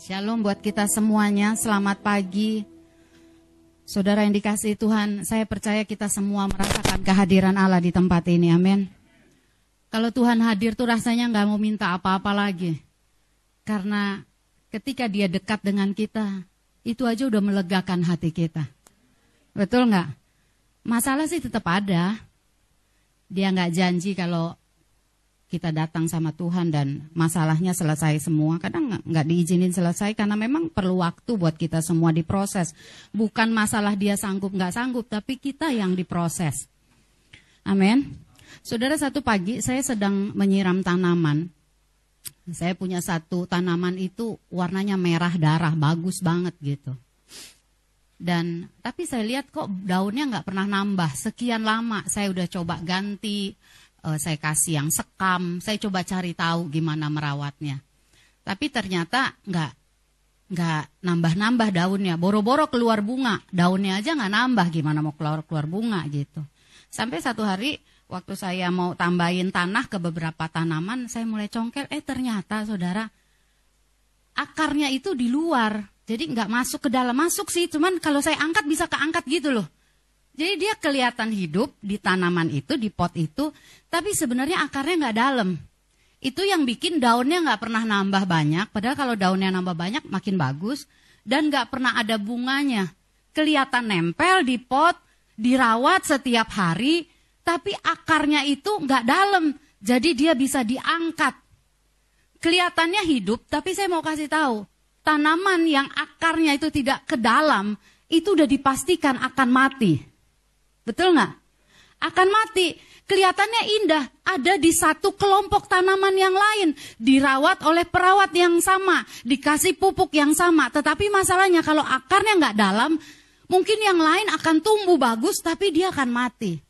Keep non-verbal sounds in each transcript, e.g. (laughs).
Shalom buat kita semuanya, selamat pagi. Saudara yang dikasih Tuhan, saya percaya kita semua merasakan kehadiran Allah di tempat ini, amin. Kalau Tuhan hadir tuh rasanya nggak mau minta apa-apa lagi. Karena ketika dia dekat dengan kita, itu aja udah melegakan hati kita. Betul nggak? Masalah sih tetap ada. Dia nggak janji kalau kita datang sama Tuhan dan masalahnya selesai semua. Kadang nggak diizinin selesai karena memang perlu waktu buat kita semua diproses. Bukan masalah dia sanggup nggak sanggup, tapi kita yang diproses. Amin. Saudara satu pagi saya sedang menyiram tanaman. Saya punya satu tanaman itu warnanya merah darah, bagus banget gitu. Dan tapi saya lihat kok daunnya nggak pernah nambah. Sekian lama saya udah coba ganti, uh, saya kasih yang sekam, saya coba cari tahu gimana merawatnya. Tapi ternyata nggak nggak nambah-nambah daunnya, boro-boro keluar bunga, daunnya aja nggak nambah, gimana mau keluar keluar bunga gitu. Sampai satu hari waktu saya mau tambahin tanah ke beberapa tanaman, saya mulai congkel, eh ternyata saudara akarnya itu di luar, jadi nggak masuk ke dalam, masuk sih, cuman kalau saya angkat bisa keangkat gitu loh. Jadi dia kelihatan hidup di tanaman itu, di pot itu, tapi sebenarnya akarnya nggak dalam. Itu yang bikin daunnya nggak pernah nambah banyak, padahal kalau daunnya nambah banyak makin bagus, dan nggak pernah ada bunganya. Kelihatan nempel di pot, dirawat setiap hari, tapi akarnya itu nggak dalam, jadi dia bisa diangkat. Kelihatannya hidup, tapi saya mau kasih tahu, tanaman yang akarnya itu tidak ke dalam, itu udah dipastikan akan mati. Betul nggak? Akan mati. Kelihatannya indah, ada di satu kelompok tanaman yang lain, dirawat oleh perawat yang sama, dikasih pupuk yang sama. Tetapi masalahnya kalau akarnya nggak dalam, mungkin yang lain akan tumbuh bagus, tapi dia akan mati.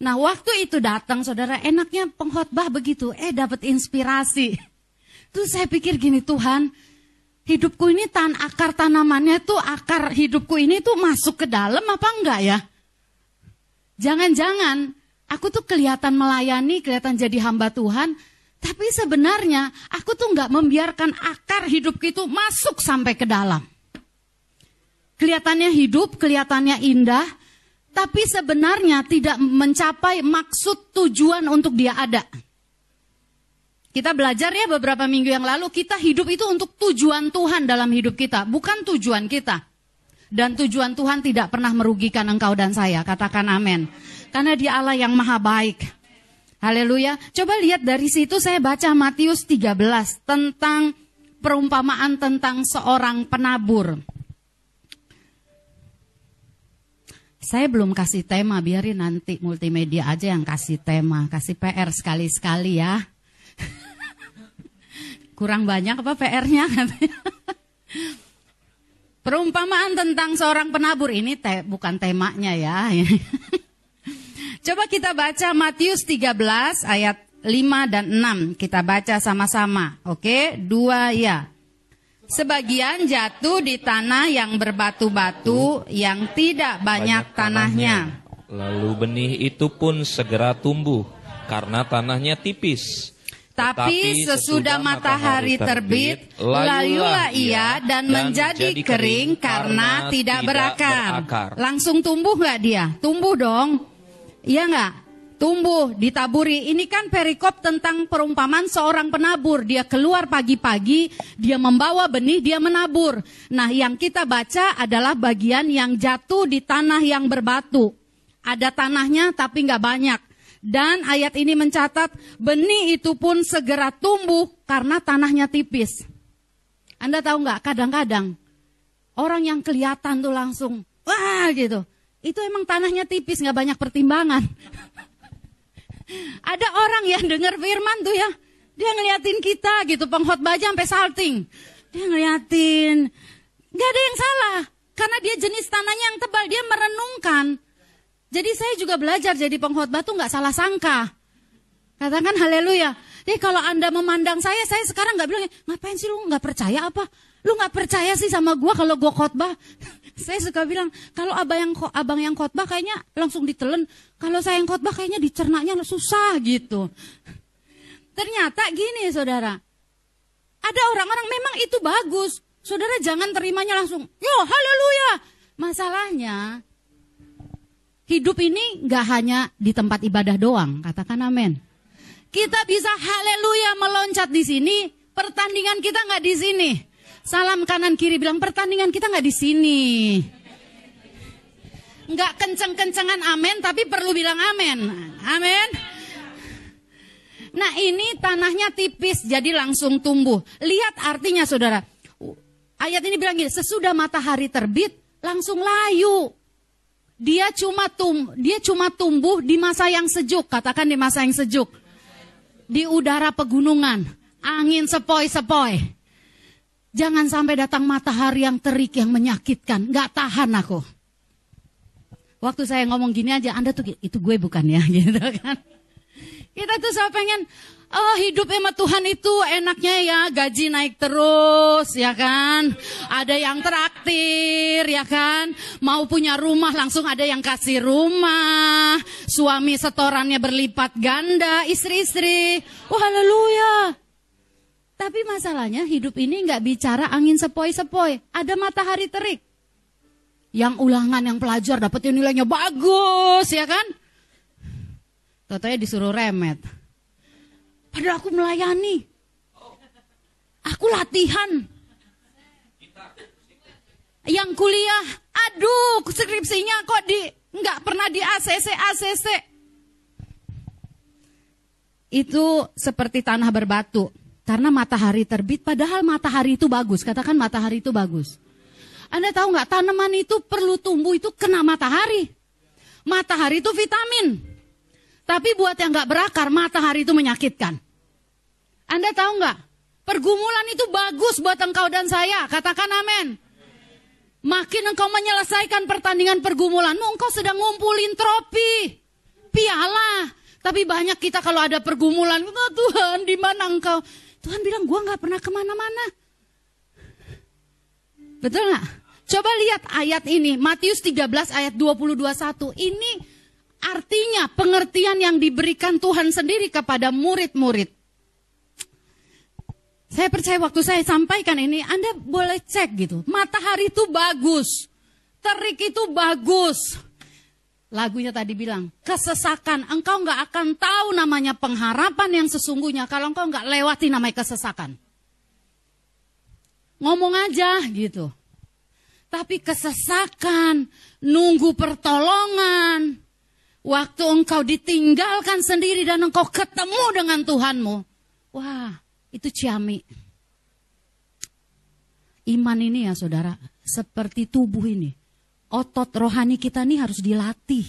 Nah waktu itu datang saudara, enaknya pengkhotbah begitu, eh dapat inspirasi. Terus saya pikir gini Tuhan, hidupku ini tan akar tanamannya tuh akar hidupku ini tuh masuk ke dalam apa enggak ya? Jangan-jangan aku tuh kelihatan melayani, kelihatan jadi hamba Tuhan, tapi sebenarnya aku tuh nggak membiarkan akar hidup itu masuk sampai ke dalam. Kelihatannya hidup, kelihatannya indah, tapi sebenarnya tidak mencapai maksud tujuan untuk dia ada. Kita belajar ya beberapa minggu yang lalu, kita hidup itu untuk tujuan Tuhan dalam hidup kita, bukan tujuan kita dan tujuan Tuhan tidak pernah merugikan engkau dan saya. Katakan amin. Karena dia Allah yang maha baik. Haleluya. Coba lihat dari situ saya baca Matius 13 tentang perumpamaan tentang seorang penabur. Saya belum kasih tema, biarin nanti multimedia aja yang kasih tema, kasih PR sekali-sekali ya. (laughs) Kurang banyak apa PR-nya (laughs) Perumpamaan tentang seorang penabur ini te bukan temanya ya. (laughs) Coba kita baca Matius 13 ayat 5 dan 6. Kita baca sama-sama. Oke, dua ya. Sebagian jatuh di tanah yang berbatu-batu yang tidak banyak, banyak tanahnya. tanahnya. Lalu benih itu pun segera tumbuh karena tanahnya tipis. Tapi sesudah matahari terbit, layulah ia dan menjadi kering karena tidak berakar. Langsung tumbuh nggak dia? Tumbuh dong. Iya nggak? Tumbuh, ditaburi. Ini kan perikop tentang perumpamaan seorang penabur. Dia keluar pagi-pagi, dia membawa benih, dia menabur. Nah, yang kita baca adalah bagian yang jatuh di tanah yang berbatu. Ada tanahnya tapi nggak banyak. Dan ayat ini mencatat benih itu pun segera tumbuh karena tanahnya tipis. Anda tahu nggak? Kadang-kadang orang yang kelihatan tuh langsung wah gitu. Itu emang tanahnya tipis nggak banyak pertimbangan. Ada orang yang dengar firman tuh ya, dia ngeliatin kita gitu pengkhotbah aja sampai salting. Dia ngeliatin, nggak ada yang salah karena dia jenis tanahnya yang tebal, dia merenungkan jadi saya juga belajar jadi pengkhotbah tuh nggak salah sangka. Katakan haleluya. Jadi kalau anda memandang saya, saya sekarang nggak bilang ngapain sih lu nggak percaya apa? Lu nggak percaya sih sama gua kalau gua khotbah? (laughs) saya suka bilang kalau abang yang abang yang khotbah kayaknya langsung ditelen. Kalau saya yang khotbah kayaknya dicernanya susah gitu. Ternyata gini saudara. Ada orang-orang memang itu bagus. Saudara jangan terimanya langsung, yo haleluya. Masalahnya, hidup ini nggak hanya di tempat ibadah doang, katakan amin. Kita bisa haleluya meloncat di sini, pertandingan kita nggak di sini. Salam kanan kiri bilang pertandingan kita nggak di sini. Nggak kenceng-kencengan amin, tapi perlu bilang amin. Amin. Nah ini tanahnya tipis jadi langsung tumbuh. Lihat artinya saudara. Ayat ini bilang gini, sesudah matahari terbit langsung layu. Dia cuma tum, dia cuma tumbuh di masa yang sejuk, katakan di masa yang sejuk. Di udara pegunungan, angin sepoi-sepoi. Jangan sampai datang matahari yang terik yang menyakitkan, nggak tahan aku. Waktu saya ngomong gini aja, Anda tuh itu gue bukan ya, (laughs) gitu kan. Kita tuh saya pengen, oh hidup sama Tuhan itu enaknya ya gaji naik terus ya kan. Ada yang traktir ya kan. Mau punya rumah langsung ada yang kasih rumah. Suami setorannya berlipat ganda, istri-istri. Oh haleluya. Tapi masalahnya hidup ini nggak bicara angin sepoi-sepoi. Ada matahari terik. Yang ulangan yang pelajar dapetin nilainya bagus ya kan Totonya disuruh remet. Padahal aku melayani. Aku latihan. Yang kuliah, aduh skripsinya kok di nggak pernah di ACC ACC. Itu seperti tanah berbatu. Karena matahari terbit, padahal matahari itu bagus. Katakan matahari itu bagus. Anda tahu nggak tanaman itu perlu tumbuh itu kena matahari. Matahari itu vitamin. Tapi buat yang nggak berakar, matahari itu menyakitkan. Anda tahu nggak? Pergumulan itu bagus buat engkau dan saya. Katakan amin. Makin engkau menyelesaikan pertandingan pergumulanmu, engkau sedang ngumpulin trofi, piala. Tapi banyak kita kalau ada pergumulan, oh, Tuhan di mana engkau? Tuhan bilang, gua nggak pernah ke mana-mana. Betul nggak? Coba lihat ayat ini, Matius 13 ayat 22.1. Ini Artinya pengertian yang diberikan Tuhan sendiri kepada murid-murid. Saya percaya waktu saya sampaikan ini, Anda boleh cek gitu. Matahari itu bagus. Terik itu bagus. Lagunya tadi bilang, kesesakan. Engkau nggak akan tahu namanya pengharapan yang sesungguhnya kalau engkau nggak lewati namanya kesesakan. Ngomong aja gitu. Tapi kesesakan, nunggu pertolongan, Waktu engkau ditinggalkan sendiri dan engkau ketemu dengan Tuhanmu. Wah, itu ciami. Iman ini ya saudara, seperti tubuh ini. Otot rohani kita ini harus dilatih.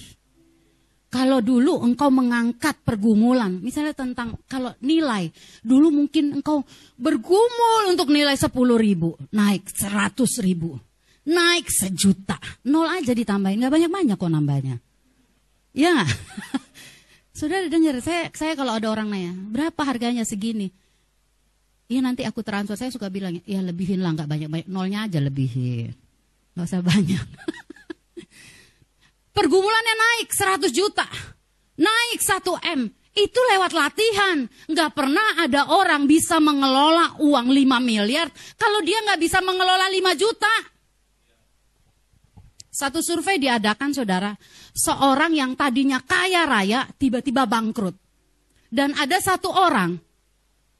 Kalau dulu engkau mengangkat pergumulan, misalnya tentang kalau nilai, dulu mungkin engkau bergumul untuk nilai 10 ribu, naik 100 ribu, naik sejuta, nol aja ditambahin, nggak banyak-banyak kok nambahnya. Iya nggak? (laughs) Sudah dengar, saya saya kalau ada orang nanya, berapa harganya segini? Iya nanti aku transfer, saya suka bilang, ya lebihin lah, nggak banyak-banyak, nolnya aja lebihin. Nggak usah banyak. (laughs) Pergumulannya naik 100 juta, naik 1 M, itu lewat latihan. Nggak pernah ada orang bisa mengelola uang 5 miliar kalau dia nggak bisa mengelola 5 juta. Satu survei diadakan saudara, seorang yang tadinya kaya raya tiba-tiba bangkrut. Dan ada satu orang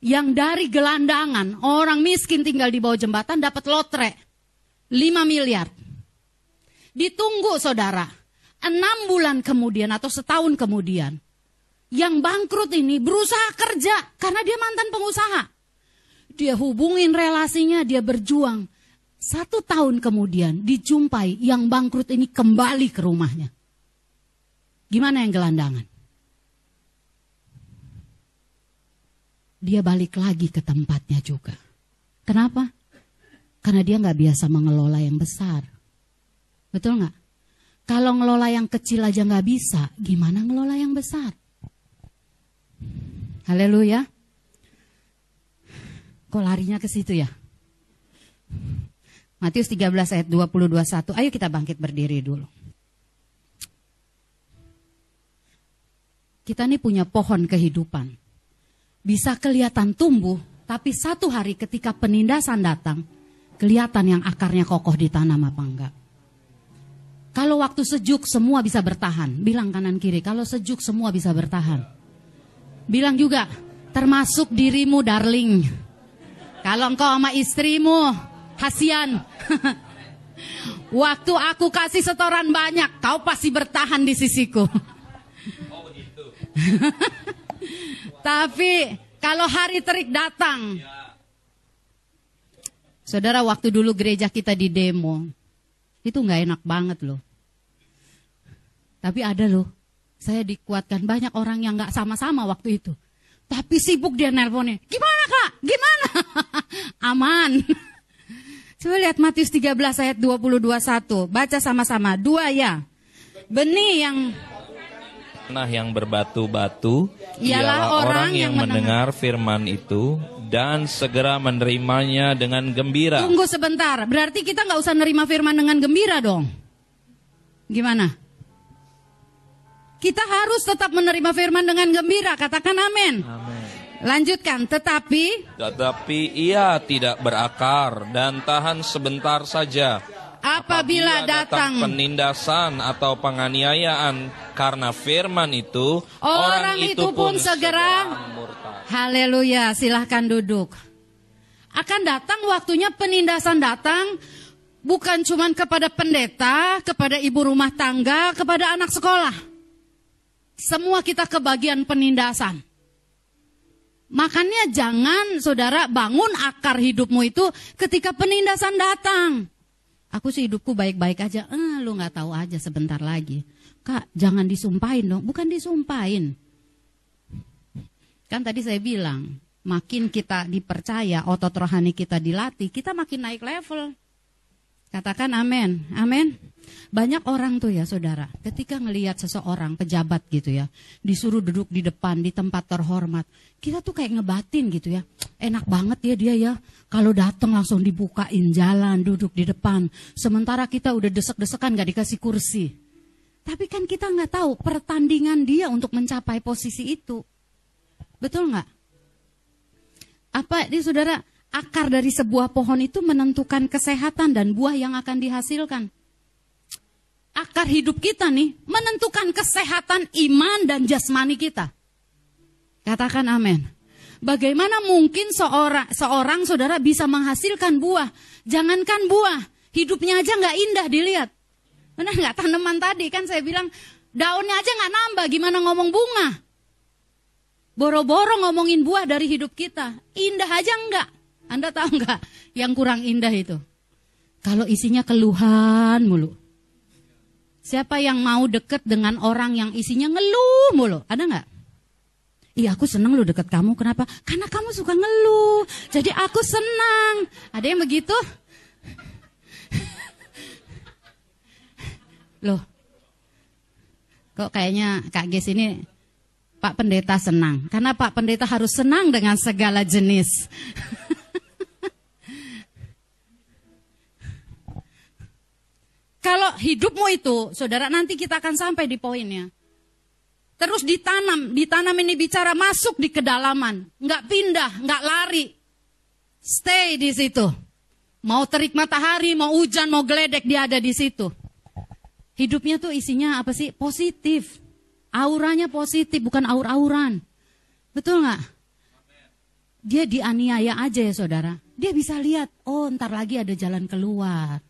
yang dari gelandangan, orang miskin tinggal di bawah jembatan dapat lotre 5 miliar. Ditunggu saudara, enam bulan kemudian atau setahun kemudian, yang bangkrut ini berusaha kerja karena dia mantan pengusaha. Dia hubungin relasinya, dia berjuang. Satu tahun kemudian dijumpai yang bangkrut ini kembali ke rumahnya. Gimana yang gelandangan? Dia balik lagi ke tempatnya juga. Kenapa? Karena dia nggak biasa mengelola yang besar. Betul nggak? Kalau ngelola yang kecil aja nggak bisa, gimana ngelola yang besar? Haleluya. Kok larinya ke situ ya? Matius 13 ayat 22 1. Ayo kita bangkit berdiri dulu. Kita ini punya pohon kehidupan. Bisa kelihatan tumbuh, tapi satu hari ketika penindasan datang, kelihatan yang akarnya kokoh di tanam apa enggak. Kalau waktu sejuk semua bisa bertahan. Bilang kanan kiri, kalau sejuk semua bisa bertahan. Bilang juga, termasuk dirimu darling. Kalau engkau sama istrimu, hasian. (laughs) waktu aku kasih setoran banyak, kau pasti bertahan di sisiku. (laughs) Tapi kalau hari terik datang, saudara waktu dulu gereja kita di demo, itu nggak enak banget loh. Tapi ada loh, saya dikuatkan banyak orang yang nggak sama-sama waktu itu. Tapi sibuk dia nelponnya. Gimana kak? Gimana? (laughs) Aman. Coba lihat Matius 13 ayat 22 Baca sama-sama. Dua ya. Benih yang Nah yang berbatu-batu ialah orang yang mendengar firman itu dan segera menerimanya dengan gembira. Tunggu sebentar, berarti kita nggak usah nerima firman dengan gembira dong. Gimana? Kita harus tetap menerima firman dengan gembira, katakan amin. Amin. Lanjutkan, tetapi tetapi ia tidak berakar dan tahan sebentar saja apabila datang penindasan atau penganiayaan karena firman itu, orang, orang itu pun segera Haleluya, silahkan duduk. Akan datang waktunya penindasan datang bukan cuma kepada pendeta, kepada ibu rumah tangga, kepada anak sekolah. Semua kita kebagian penindasan. Makanya jangan saudara bangun akar hidupmu itu ketika penindasan datang. Aku sih hidupku baik-baik aja. Eh, lu nggak tahu aja sebentar lagi. Kak, jangan disumpahin dong. Bukan disumpahin. Kan tadi saya bilang, makin kita dipercaya, otot rohani kita dilatih, kita makin naik level. Katakan amin. Amin. Banyak orang tuh ya saudara, ketika ngelihat seseorang pejabat gitu ya, disuruh duduk di depan di tempat terhormat, kita tuh kayak ngebatin gitu ya. Enak banget ya dia ya, kalau datang langsung dibukain jalan, duduk di depan. Sementara kita udah desek-desekan gak dikasih kursi. Tapi kan kita nggak tahu pertandingan dia untuk mencapai posisi itu. Betul nggak? Apa ini saudara, akar dari sebuah pohon itu menentukan kesehatan dan buah yang akan dihasilkan. Akar hidup kita nih menentukan kesehatan iman dan jasmani kita. Katakan amin. Bagaimana mungkin seorang, seorang saudara bisa menghasilkan buah? Jangankan buah, hidupnya aja nggak indah dilihat. Benar nggak tanaman tadi kan saya bilang daunnya aja nggak nambah, gimana ngomong bunga? Boro-boro ngomongin buah dari hidup kita, indah aja enggak. Anda tahu nggak yang kurang indah itu? Kalau isinya keluhan mulu. Siapa yang mau deket dengan orang yang isinya ngeluh mulu? Ada nggak? Iya aku seneng lu deket kamu. Kenapa? Karena kamu suka ngeluh. Jadi aku senang. Ada yang begitu? (laughs) Loh. Kok kayaknya Kak Ges ini Pak Pendeta senang. Karena Pak Pendeta harus senang dengan segala jenis. (laughs) Kalau hidupmu itu, saudara nanti kita akan sampai di poinnya. Terus ditanam, ditanam ini bicara masuk di kedalaman. Nggak pindah, nggak lari. Stay di situ. Mau terik matahari, mau hujan, mau geledek, dia ada di situ. Hidupnya tuh isinya apa sih? Positif. Auranya positif, bukan aur-auran. Betul nggak? Dia dianiaya aja ya saudara. Dia bisa lihat, oh ntar lagi ada jalan keluar.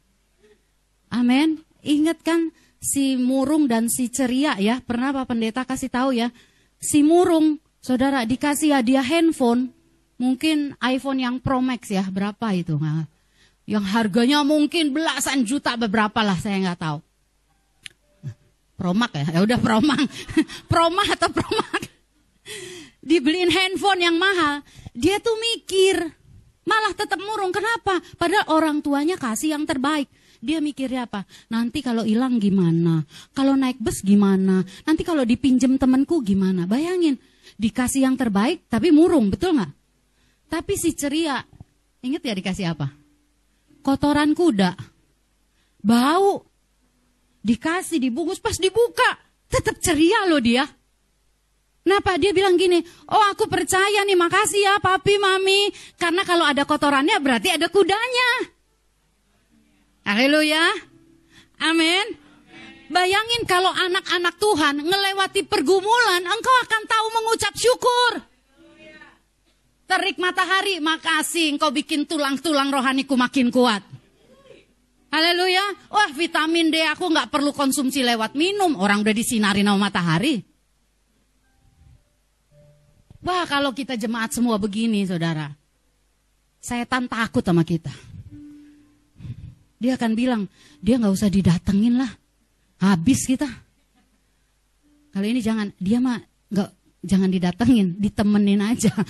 Amin. Ingat kan si murung dan si ceria ya. Pernah Pak Pendeta kasih tahu ya. Si murung, saudara dikasih hadiah handphone. Mungkin iPhone yang Pro Max ya. Berapa itu? Yang harganya mungkin belasan juta beberapa lah saya nggak tahu. Promak ya, ya udah Promak. (laughs) Promak atau Promak. Dibeliin handphone yang mahal, dia tuh mikir, malah tetap murung. Kenapa? Padahal orang tuanya kasih yang terbaik. Dia mikirnya apa? Nanti kalau hilang gimana? Kalau naik bus gimana? Nanti kalau dipinjem temanku gimana? Bayangin, dikasih yang terbaik tapi murung, betul nggak? Tapi si ceria, inget ya dikasih apa? Kotoran kuda, bau, dikasih dibungkus pas dibuka, tetap ceria loh dia. Kenapa? Dia bilang gini, oh aku percaya nih, makasih ya papi, mami. Karena kalau ada kotorannya berarti ada kudanya. Haleluya. Amin. Bayangin kalau anak-anak Tuhan ngelewati pergumulan, engkau akan tahu mengucap syukur. Terik matahari, makasih engkau bikin tulang-tulang rohaniku makin kuat. Haleluya. Wah vitamin D aku nggak perlu konsumsi lewat minum. Orang udah disinari sama matahari. Wah kalau kita jemaat semua begini saudara. Setan takut sama kita. Dia akan bilang, dia nggak usah didatengin lah. Habis kita. Kali ini jangan, dia mah nggak jangan didatengin, ditemenin aja. (laughs)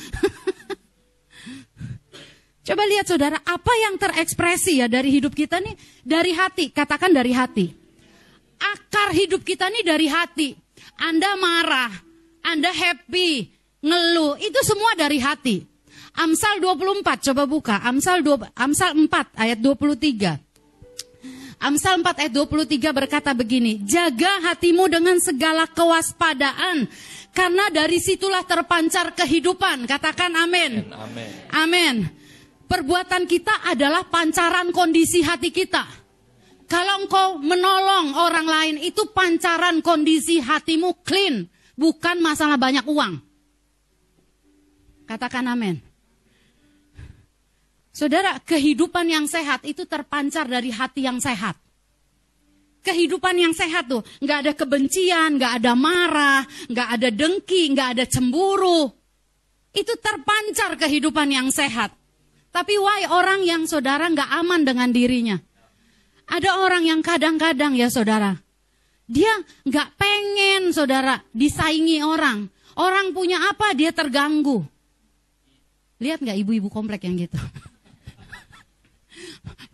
Coba lihat saudara, apa yang terekspresi ya dari hidup kita nih? Dari hati, katakan dari hati. Akar hidup kita nih dari hati. Anda marah, Anda happy, ngeluh, itu semua dari hati. Amsal 24, coba buka. Amsal 2, Amsal 4 ayat 23. Amsal 4 ayat 23 berkata begini, jaga hatimu dengan segala kewaspadaan, karena dari situlah terpancar kehidupan. Katakan amin. Amin. Amin perbuatan kita adalah pancaran kondisi hati kita. Kalau engkau menolong orang lain itu pancaran kondisi hatimu clean, bukan masalah banyak uang. Katakan amin. Saudara, kehidupan yang sehat itu terpancar dari hati yang sehat. Kehidupan yang sehat tuh, nggak ada kebencian, nggak ada marah, nggak ada dengki, nggak ada cemburu. Itu terpancar kehidupan yang sehat. Tapi why orang yang saudara nggak aman dengan dirinya? Ada orang yang kadang-kadang ya saudara, dia nggak pengen saudara disaingi orang. Orang punya apa dia terganggu. Lihat nggak ibu-ibu komplek yang gitu? (laughs)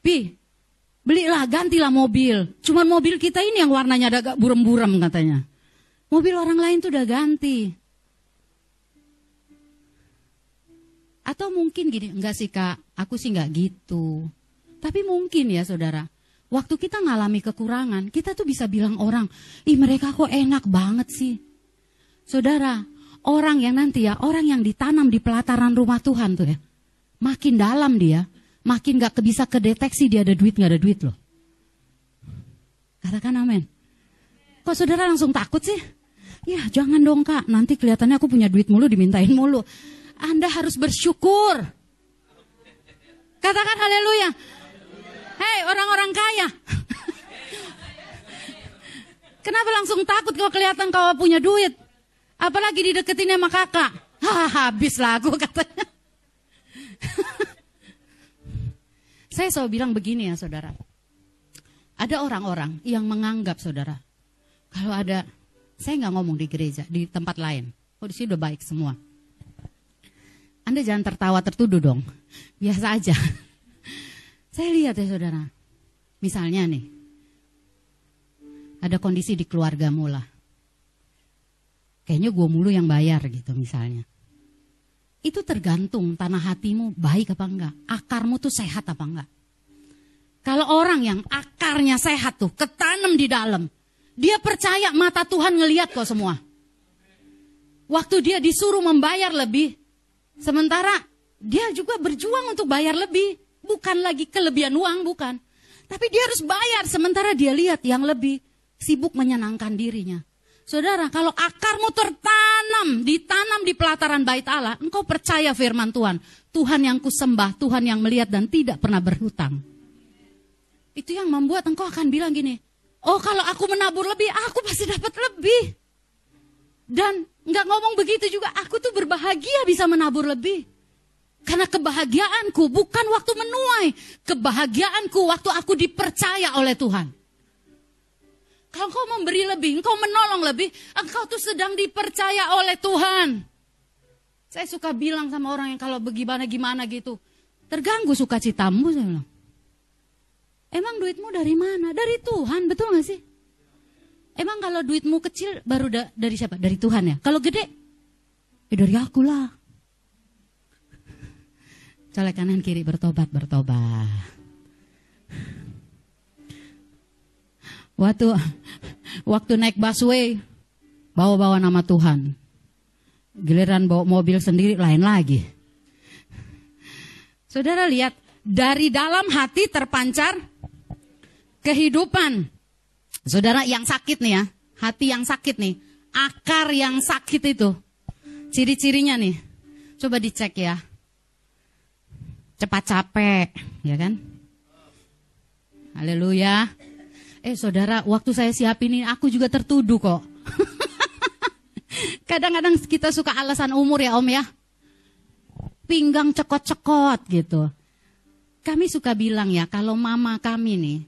Pi, belilah gantilah mobil. Cuman mobil kita ini yang warnanya agak buram-buram katanya. Mobil orang lain tuh udah ganti. Atau mungkin gini, enggak sih kak, aku sih enggak gitu. Tapi mungkin ya saudara, waktu kita ngalami kekurangan, kita tuh bisa bilang orang, ih mereka kok enak banget sih. Saudara, orang yang nanti ya, orang yang ditanam di pelataran rumah Tuhan tuh ya, makin dalam dia, makin gak bisa kedeteksi dia ada duit gak ada duit loh. Katakan amin. Kok saudara langsung takut sih? Ya jangan dong kak, nanti kelihatannya aku punya duit mulu dimintain mulu. Anda harus bersyukur. Katakan haleluya. Hei orang-orang kaya. (laughs) Kenapa langsung takut kalau kelihatan kau punya duit? Apalagi dideketin sama kakak. (laughs) Hah, habis lah aku katanya. (laughs) Saya selalu bilang begini ya saudara. Ada orang-orang yang menganggap saudara. Kalau ada, saya nggak ngomong di gereja, di tempat lain. Oh di sini udah baik semua. Anda jangan tertawa tertuduh dong. Biasa aja. (laughs) Saya lihat ya saudara. Misalnya nih. Ada kondisi di keluarga mula. Kayaknya gue mulu yang bayar gitu misalnya. Itu tergantung tanah hatimu baik apa enggak. Akarmu tuh sehat apa enggak. Kalau orang yang akarnya sehat tuh, ketanam di dalam. Dia percaya mata Tuhan ngeliat kok semua. Waktu dia disuruh membayar lebih, Sementara dia juga berjuang untuk bayar lebih. Bukan lagi kelebihan uang, bukan. Tapi dia harus bayar sementara dia lihat yang lebih sibuk menyenangkan dirinya. Saudara, kalau akarmu tertanam, ditanam di pelataran bait Allah, engkau percaya firman Tuhan. Tuhan yang kusembah, Tuhan yang melihat dan tidak pernah berhutang. Itu yang membuat engkau akan bilang gini, oh kalau aku menabur lebih, aku pasti dapat lebih. Dan nggak ngomong begitu juga, aku tuh berbahagia bisa menabur lebih. Karena kebahagiaanku bukan waktu menuai, kebahagiaanku waktu aku dipercaya oleh Tuhan. Kalau kau memberi lebih, engkau menolong lebih, engkau tuh sedang dipercaya oleh Tuhan. Saya suka bilang sama orang yang kalau bagaimana-gimana gitu, terganggu sukacitamu, saya bilang. Emang duitmu dari mana? Dari Tuhan, betul gak sih? Emang kalau duitmu kecil baru da dari siapa? Dari Tuhan ya? Kalau gede? Ya dari aku lah. Colek kanan kiri bertobat, bertobat. Waktu waktu naik busway bawa-bawa nama Tuhan. Giliran bawa mobil sendiri lain lagi. Saudara lihat dari dalam hati terpancar kehidupan. Saudara yang sakit nih ya, hati yang sakit nih, akar yang sakit itu. Ciri-cirinya nih. Coba dicek ya. Cepat capek, ya kan? Haleluya. Eh saudara, waktu saya siapin ini aku juga tertuduh kok. (laughs) Kadang-kadang kita suka alasan umur ya om ya. Pinggang cekot-cekot gitu. Kami suka bilang ya, kalau mama kami nih,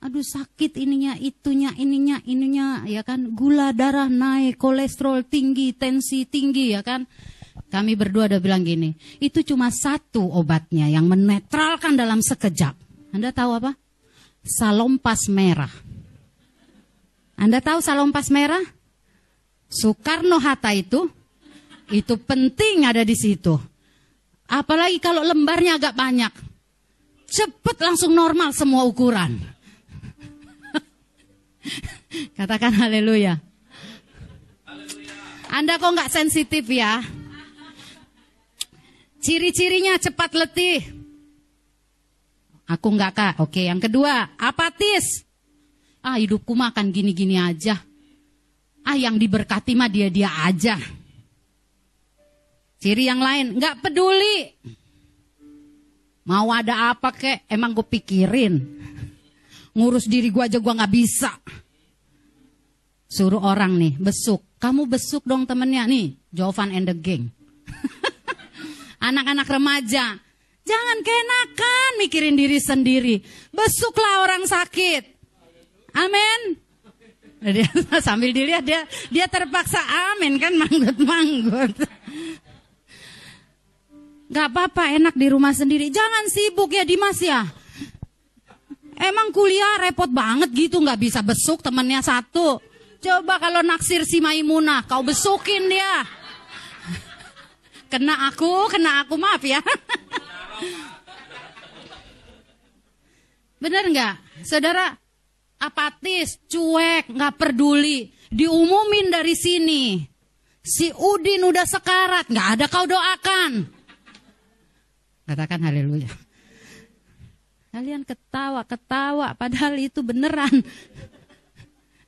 aduh sakit ininya, itunya, ininya, ininya, ya kan, gula darah naik, kolesterol tinggi, tensi tinggi, ya kan. Kami berdua udah bilang gini, itu cuma satu obatnya yang menetralkan dalam sekejap. Anda tahu apa? Salompas merah. Anda tahu salompas merah? Soekarno Hatta itu, itu penting ada di situ. Apalagi kalau lembarnya agak banyak. Cepet langsung normal semua ukuran. (laughs) Katakan haleluya. Anda kok nggak sensitif ya? Ciri-cirinya cepat letih. Aku nggak kak. Oke, yang kedua apatis. Ah hidupku makan gini-gini aja. Ah yang diberkati mah dia-dia aja. Ciri yang lain, nggak peduli. Mau ada apa kek, emang gue pikirin. Ngurus diri gue aja gue nggak bisa. Suruh orang nih, besuk. Kamu besuk dong temennya nih, Jovan and the Gang. (laughs) Anak-anak remaja, jangan keenakan mikirin diri sendiri. Besuklah orang sakit. Amin. (laughs) Sambil dilihat dia dia terpaksa amin kan manggut-manggut. Gak apa-apa enak di rumah sendiri. Jangan sibuk ya Dimas ya. Emang kuliah repot banget gitu nggak bisa besuk temennya satu. Coba kalau naksir si Maimunah, kau besukin dia. Kena aku, kena aku maaf ya. (laughs) Bener nggak, saudara? Apatis, cuek, nggak peduli. Diumumin dari sini. Si Udin udah sekarat, nggak ada kau doakan. Katakan haleluya. Kalian ketawa, ketawa, padahal itu beneran.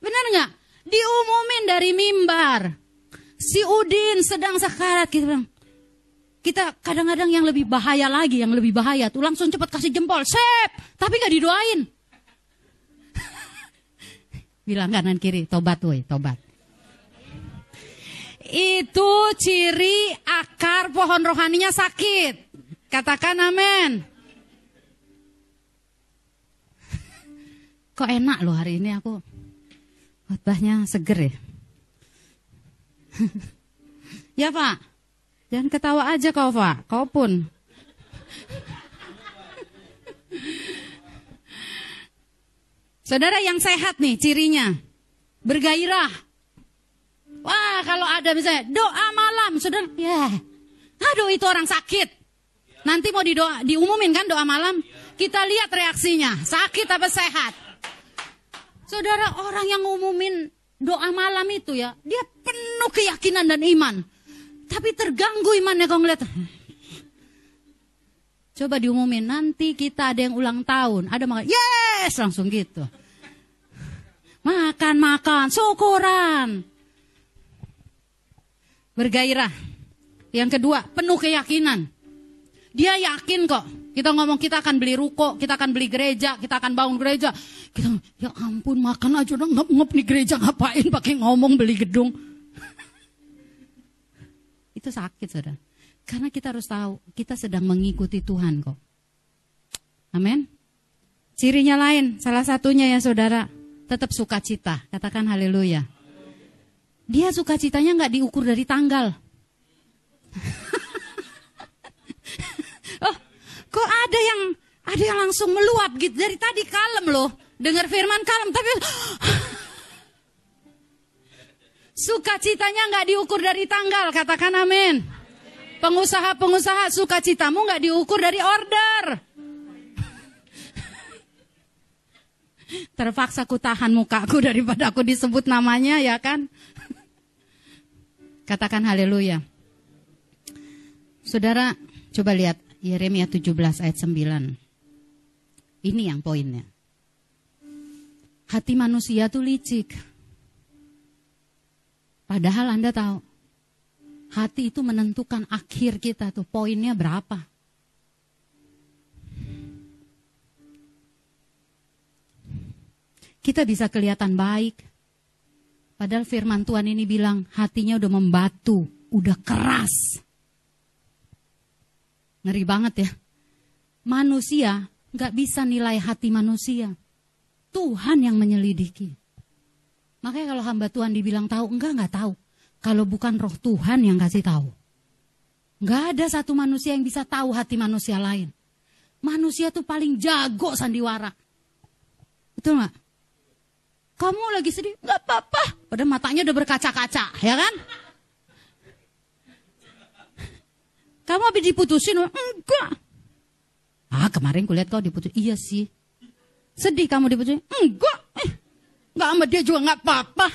Bener nggak? Diumumin dari mimbar. Si Udin sedang sekarat, kita bilang, kita kadang-kadang yang lebih bahaya lagi, yang lebih bahaya tuh langsung cepat kasih jempol, sep, tapi gak didoain. (laughs) Bilang kanan kiri, tobat woi, tobat. Itu ciri akar pohon rohaninya sakit. Katakan amin. (laughs) Kok enak loh hari ini aku. Khotbahnya seger ya. (laughs) ya Pak. Jangan ketawa aja kau, Pak. Kau pun. Saudara yang sehat nih cirinya. Bergairah. Wah, kalau ada misalnya doa malam, saudara, ya. Aduh, itu orang sakit. Nanti mau didoa, diumumin kan doa malam? Kita lihat reaksinya, sakit apa sehat. Saudara, orang yang ngumumin doa malam itu ya, dia penuh keyakinan dan iman. Tapi terganggu imannya kau ngeliat. Coba diumumin, nanti kita ada yang ulang tahun. Ada makan, yes! Langsung gitu. Makan, makan, syukuran. Bergairah. Yang kedua, penuh keyakinan. Dia yakin kok. Kita ngomong kita akan beli ruko, kita akan beli gereja, kita akan bangun gereja. Kita, ya ampun makan aja udah ngep-ngep di gereja ngapain pakai ngomong beli gedung itu sakit saudara. Karena kita harus tahu, kita sedang mengikuti Tuhan kok. Amin. Cirinya lain, salah satunya ya saudara, tetap sukacita. Katakan haleluya. Dia sukacitanya nggak diukur dari tanggal. (laughs) oh, kok ada yang ada yang langsung meluap gitu dari tadi kalem loh. Dengar firman kalem tapi (gasps) Sukacitanya nggak diukur dari tanggal, katakan amin. Pengusaha-pengusaha sukacitamu nggak diukur dari order. (laughs) Terpaksa ku tahan mukaku daripada aku disebut namanya ya kan. (laughs) Katakan haleluya. Saudara, coba lihat Yeremia 17 ayat 9. Ini yang poinnya. hati manusia tuh licik. Padahal Anda tahu, hati itu menentukan akhir kita tuh, poinnya berapa. Kita bisa kelihatan baik. Padahal firman Tuhan ini bilang hatinya udah membatu, udah keras. Ngeri banget ya. Manusia nggak bisa nilai hati manusia. Tuhan yang menyelidiki. Makanya kalau hamba Tuhan dibilang tahu, enggak enggak tahu. Kalau bukan roh Tuhan yang kasih tahu. Enggak ada satu manusia yang bisa tahu hati manusia lain. Manusia tuh paling jago sandiwara. Betul nggak? Kamu lagi sedih? Enggak apa-apa. Padahal matanya udah berkaca-kaca, ya kan? Kamu habis diputusin? Enggak. Ah, kemarin kulihat kau diputusin. Iya sih. Sedih kamu diputusin? Enggak. Nggak sama dia juga nggak apa-apa.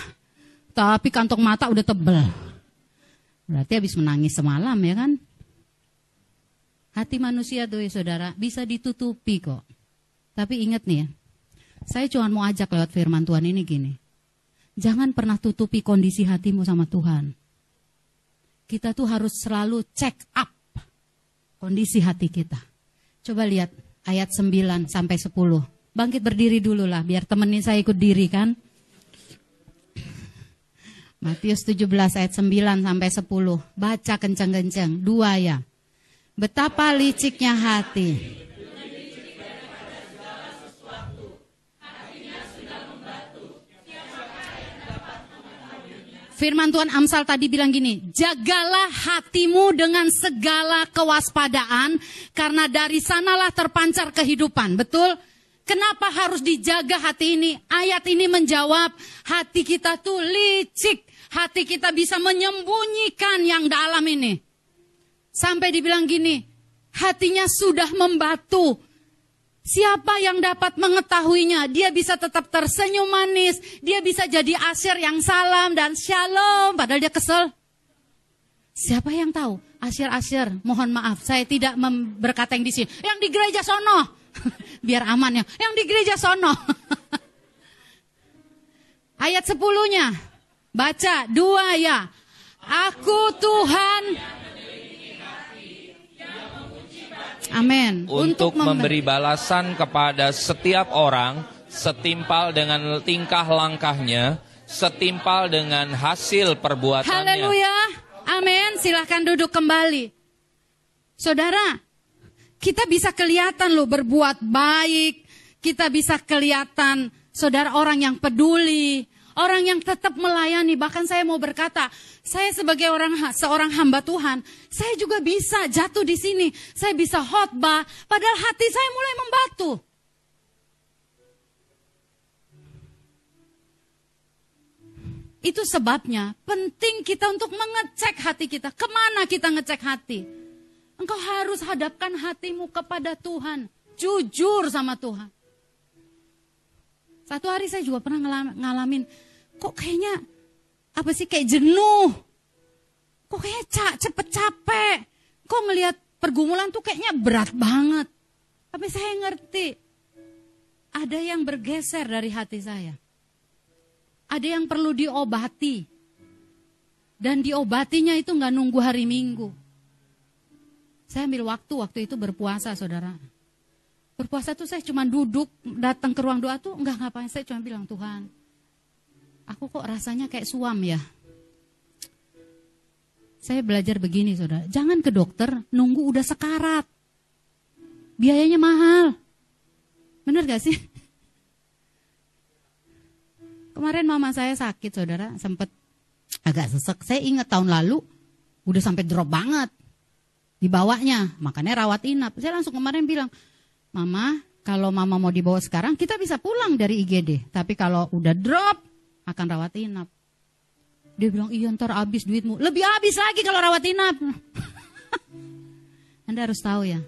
Tapi kantong mata udah tebel. Berarti habis menangis semalam ya kan? Hati manusia tuh ya saudara bisa ditutupi kok. Tapi ingat nih ya, saya cuma mau ajak lewat firman Tuhan ini gini. Jangan pernah tutupi kondisi hatimu sama Tuhan. Kita tuh harus selalu check up kondisi hati kita. Coba lihat ayat 9 sampai 10. Bangkit berdiri dulu lah, biar temenin saya ikut diri kan. Matius 17 ayat 9 sampai 10. Baca kenceng-kenceng, dua ya. Betapa liciknya hati. Firman Tuhan Amsal tadi bilang gini, jagalah hatimu dengan segala kewaspadaan, karena dari sanalah terpancar kehidupan. Betul? Kenapa harus dijaga hati ini? Ayat ini menjawab, hati kita tuh licik. Hati kita bisa menyembunyikan yang dalam ini. Sampai dibilang gini, hatinya sudah membatu. Siapa yang dapat mengetahuinya? Dia bisa tetap tersenyum manis. Dia bisa jadi asyir yang salam dan shalom. Padahal dia kesel. Siapa yang tahu? Asyir-asyir, mohon maaf. Saya tidak berkata yang di sini. Yang di gereja sono. (laughs) Biar aman ya. Yang di gereja sono. (laughs) Ayat sepuluhnya. Baca dua ya. Aku Tuhan. Amin. Untuk, memberi balasan kepada setiap orang setimpal dengan tingkah langkahnya, setimpal dengan hasil perbuatannya. Haleluya. Amin. Silahkan duduk kembali. Saudara, kita bisa kelihatan loh berbuat baik. Kita bisa kelihatan saudara orang yang peduli. Orang yang tetap melayani, bahkan saya mau berkata, saya sebagai orang seorang hamba Tuhan, saya juga bisa jatuh di sini, saya bisa khotbah, padahal hati saya mulai membatu. Itu sebabnya penting kita untuk mengecek hati kita. Ke mana kita ngecek hati? Engkau harus hadapkan hatimu kepada Tuhan. Jujur sama Tuhan. Satu hari saya juga pernah ngalamin, kok kayaknya apa sih kayak jenuh. Kok kayaknya cak, cepet capek. Kok ngelihat pergumulan tuh kayaknya berat banget. Tapi saya ngerti, ada yang bergeser dari hati saya. Ada yang perlu diobati. Dan diobatinya itu nggak nunggu hari Minggu. Saya ambil waktu, waktu itu berpuasa saudara. Berpuasa tuh saya cuma duduk, datang ke ruang doa tuh enggak ngapain. Saya cuma bilang, Tuhan, aku kok rasanya kayak suam ya. Saya belajar begini saudara, jangan ke dokter nunggu udah sekarat. Biayanya mahal. Bener gak sih? (laughs) Kemarin mama saya sakit saudara, sempet agak sesek. Saya ingat tahun lalu udah sampai drop banget. Dibawanya, makanya rawat inap. Saya langsung kemarin bilang, Mama, kalau mama mau dibawa sekarang, kita bisa pulang dari IGD. Tapi kalau udah drop, akan rawat inap. Dia bilang, iya ntar habis duitmu. Lebih habis lagi kalau rawat inap. (laughs) Anda harus tahu ya.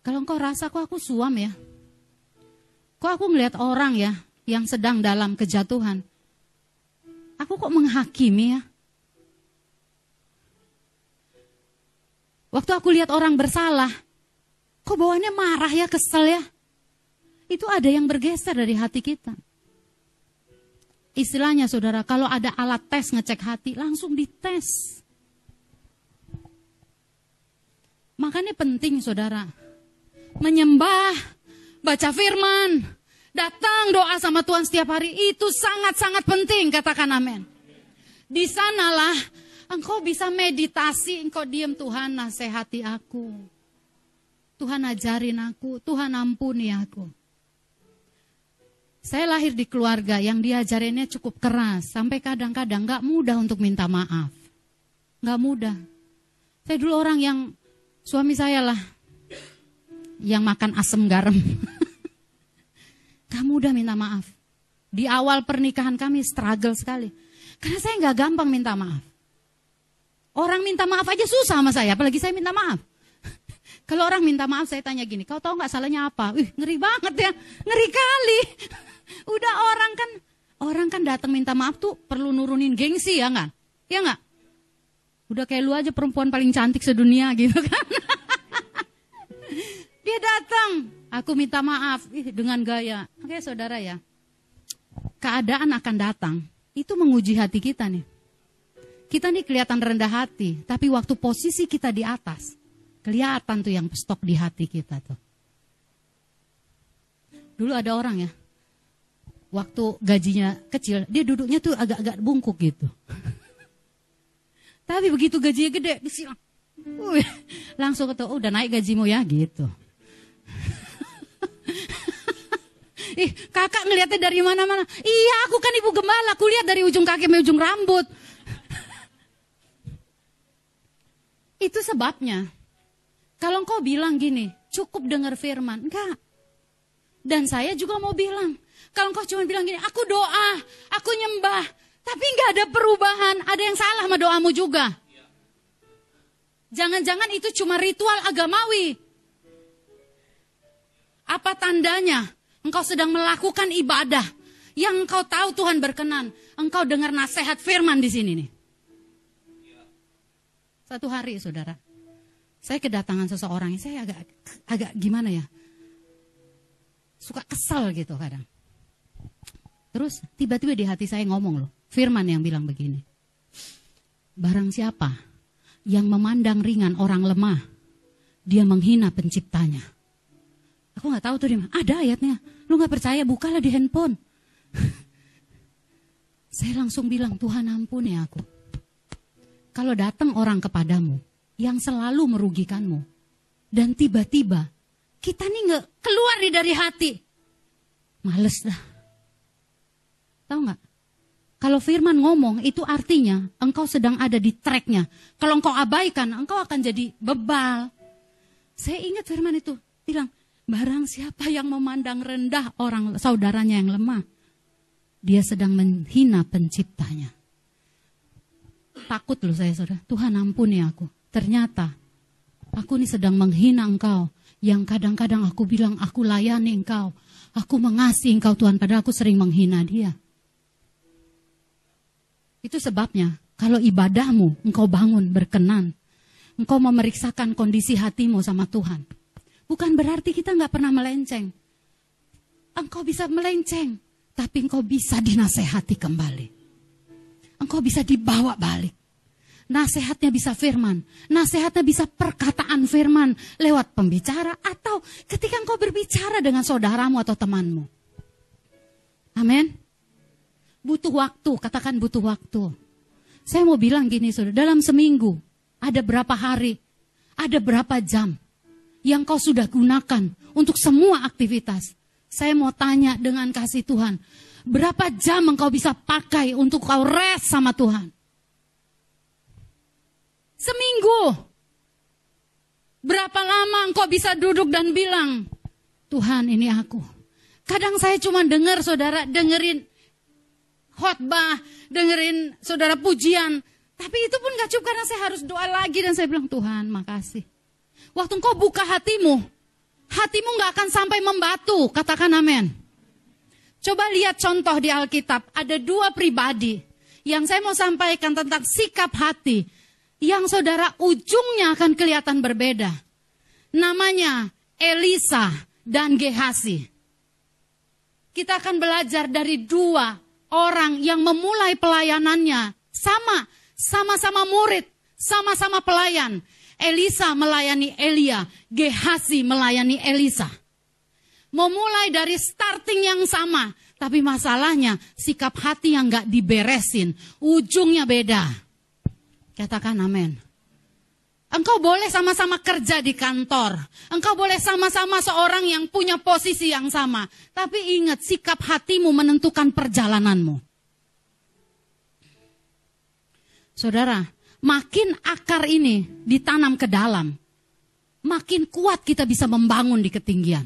Kalau engkau rasa kok aku suam ya. Kok aku ngeliat orang ya yang sedang dalam kejatuhan. Aku kok menghakimi ya. Waktu aku lihat orang bersalah, Kok bawaannya marah ya, kesel ya? Itu ada yang bergeser dari hati kita. istilahnya saudara, kalau ada alat tes ngecek hati, langsung dites. Makanya penting saudara, menyembah, baca firman, datang doa sama Tuhan setiap hari, itu sangat-sangat penting, katakan amin. Di sanalah engkau bisa meditasi, engkau diam Tuhan nasihati aku. Tuhan ajarin aku, Tuhan ampuni aku. Saya lahir di keluarga yang diajarinnya cukup keras, sampai kadang-kadang gak mudah untuk minta maaf. Gak mudah. Saya dulu orang yang, suami saya lah, yang makan asam garam. (laughs) gak mudah minta maaf. Di awal pernikahan kami struggle sekali. Karena saya gak gampang minta maaf. Orang minta maaf aja susah sama saya, apalagi saya minta maaf. (laughs) Kalau orang minta maaf saya tanya gini, kau tahu nggak salahnya apa? Wih ngeri banget ya, ngeri kali. (laughs) Udah orang kan orang kan datang minta maaf tuh perlu nurunin gengsi ya nggak? Ya nggak? Udah kayak lu aja perempuan paling cantik sedunia gitu (laughs) kan? Dia datang, aku minta maaf Ih, dengan gaya. Oke saudara ya, keadaan akan datang. Itu menguji hati kita nih. Kita nih kelihatan rendah hati, tapi waktu posisi kita di atas, kelihatan tuh yang stok di hati kita tuh. Dulu ada orang ya, waktu gajinya kecil, dia duduknya tuh agak-agak bungkuk gitu. Tapi begitu gajinya gede, disilang. Uh, langsung ketemu, oh, udah naik gajimu ya gitu. (laughs) Ih, kakak ngeliatnya dari mana-mana. Iya, aku kan ibu gembala, aku lihat dari ujung kaki sampai ujung rambut. Itu sebabnya. Kalau engkau bilang gini, cukup dengar firman. Enggak. Dan saya juga mau bilang, kalau engkau cuma bilang gini, aku doa, aku nyembah, tapi nggak ada perubahan, ada yang salah sama doamu juga. Jangan-jangan itu cuma ritual agamawi. Apa tandanya? Engkau sedang melakukan ibadah yang engkau tahu Tuhan berkenan. Engkau dengar nasihat firman di sini nih. Satu hari, saudara, saya kedatangan seseorang, saya agak agak gimana ya? Suka kesal gitu kadang. Terus tiba-tiba di hati saya ngomong loh, firman yang bilang begini. Barang siapa yang memandang ringan orang lemah, dia menghina penciptanya. Aku nggak tahu tuh di mana. Ada ayatnya. Lu nggak percaya, bukalah di handphone. (laughs) saya langsung bilang, Tuhan ampuni aku. Kalau datang orang kepadamu yang selalu merugikanmu, dan tiba-tiba kita nih nggak keluar nih dari hati, males dah Tahu nggak? Kalau firman ngomong itu artinya engkau sedang ada di tracknya. Kalau engkau abaikan, engkau akan jadi bebal. Saya ingat firman itu bilang, barang siapa yang memandang rendah orang saudaranya yang lemah, dia sedang menghina penciptanya. Takut loh saya saudara, Tuhan ampuni aku. Ternyata aku ini sedang menghina engkau. Yang kadang-kadang aku bilang aku layani engkau. Aku mengasihi engkau Tuhan, padahal aku sering menghina dia. Itu sebabnya kalau ibadahmu engkau bangun berkenan. Engkau memeriksakan kondisi hatimu sama Tuhan. Bukan berarti kita nggak pernah melenceng. Engkau bisa melenceng, tapi engkau bisa dinasehati kembali. Engkau bisa dibawa balik. Nasehatnya bisa firman, nasehatnya bisa perkataan firman lewat pembicara atau ketika engkau berbicara dengan saudaramu atau temanmu. Amin. Butuh waktu, katakan butuh waktu. Saya mau bilang gini saudara, dalam seminggu ada berapa hari, ada berapa jam yang kau sudah gunakan untuk semua aktivitas. Saya mau tanya dengan kasih Tuhan, berapa jam engkau bisa pakai untuk kau rest sama Tuhan? Seminggu. Berapa lama engkau bisa duduk dan bilang, Tuhan ini aku. Kadang saya cuma dengar saudara, dengerin khotbah, dengerin saudara pujian. Tapi itu pun gak cukup karena saya harus doa lagi dan saya bilang Tuhan makasih. Waktu engkau buka hatimu, hatimu gak akan sampai membatu. Katakan amin. Coba lihat contoh di Alkitab. Ada dua pribadi yang saya mau sampaikan tentang sikap hati. Yang saudara ujungnya akan kelihatan berbeda. Namanya Elisa dan Gehasi. Kita akan belajar dari dua orang yang memulai pelayanannya sama, sama-sama murid, sama-sama pelayan. Elisa melayani Elia, Gehasi melayani Elisa. Memulai dari starting yang sama, tapi masalahnya sikap hati yang gak diberesin, ujungnya beda. Katakan amin. Engkau boleh sama-sama kerja di kantor. Engkau boleh sama-sama seorang yang punya posisi yang sama. Tapi ingat, sikap hatimu menentukan perjalananmu. Saudara, makin akar ini ditanam ke dalam, makin kuat kita bisa membangun di ketinggian.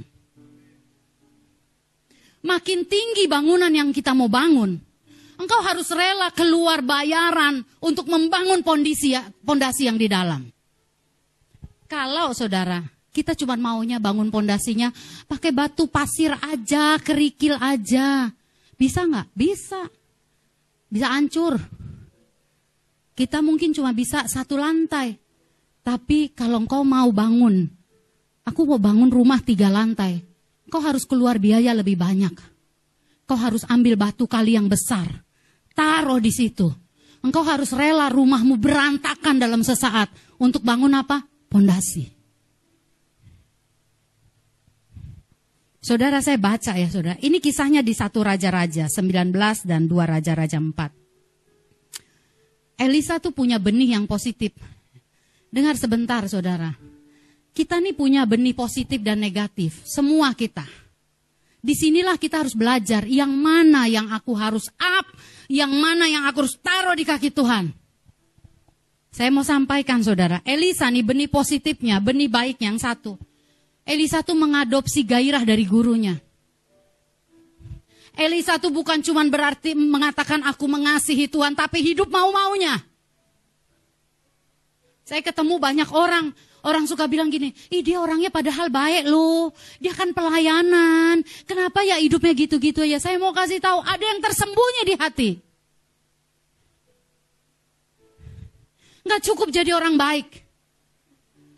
Makin tinggi bangunan yang kita mau bangun, engkau harus rela keluar bayaran untuk membangun pondisi pondasi yang di dalam. Kalau saudara, kita cuma maunya bangun pondasinya pakai batu pasir aja, kerikil aja. Bisa nggak? Bisa. Bisa hancur. Kita mungkin cuma bisa satu lantai. Tapi kalau engkau mau bangun, aku mau bangun rumah tiga lantai, kau harus keluar biaya lebih banyak. Kau harus ambil batu kali yang besar, taruh di situ. Engkau harus rela rumahmu berantakan dalam sesaat untuk bangun apa? Pondasi. Saudara saya baca ya saudara. Ini kisahnya di satu Raja-Raja 19 dan dua Raja-Raja 4. Elisa tuh punya benih yang positif. Dengar sebentar saudara. Kita nih punya benih positif dan negatif. Semua kita. Di sinilah kita harus belajar yang mana yang aku harus up, yang mana yang aku harus taruh di kaki Tuhan. Saya mau sampaikan saudara, Elisa nih benih positifnya, benih baiknya yang satu. Elisa tuh mengadopsi gairah dari gurunya. Elisa itu bukan cuma berarti mengatakan aku mengasihi Tuhan, tapi hidup mau-maunya. Saya ketemu banyak orang, orang suka bilang gini, ih dia orangnya padahal baik loh, dia kan pelayanan, kenapa ya hidupnya gitu-gitu ya? Saya mau kasih tahu, ada yang tersembunyi di hati. Nggak cukup jadi orang baik.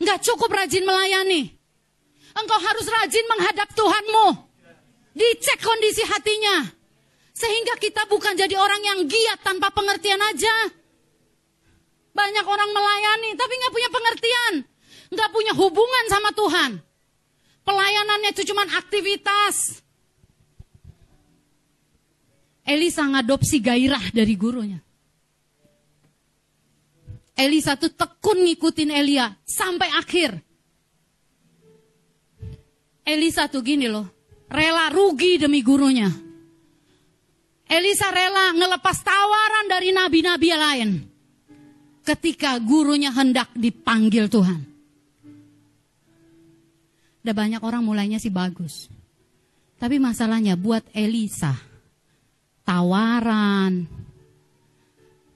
Nggak cukup rajin melayani. Engkau harus rajin menghadap Tuhanmu. Dicek kondisi hatinya. Sehingga kita bukan jadi orang yang giat tanpa pengertian aja. Banyak orang melayani tapi nggak punya pengertian. Nggak punya hubungan sama Tuhan. Pelayanannya itu cuma aktivitas. Elisa ngadopsi gairah dari gurunya. Elisa tuh tekun ngikutin Elia sampai akhir. Elisa tuh gini loh, rela rugi demi gurunya. Elisa rela ngelepas tawaran dari nabi-nabi lain ketika gurunya hendak dipanggil Tuhan. Ada banyak orang mulainya sih bagus. Tapi masalahnya buat Elisa, tawaran,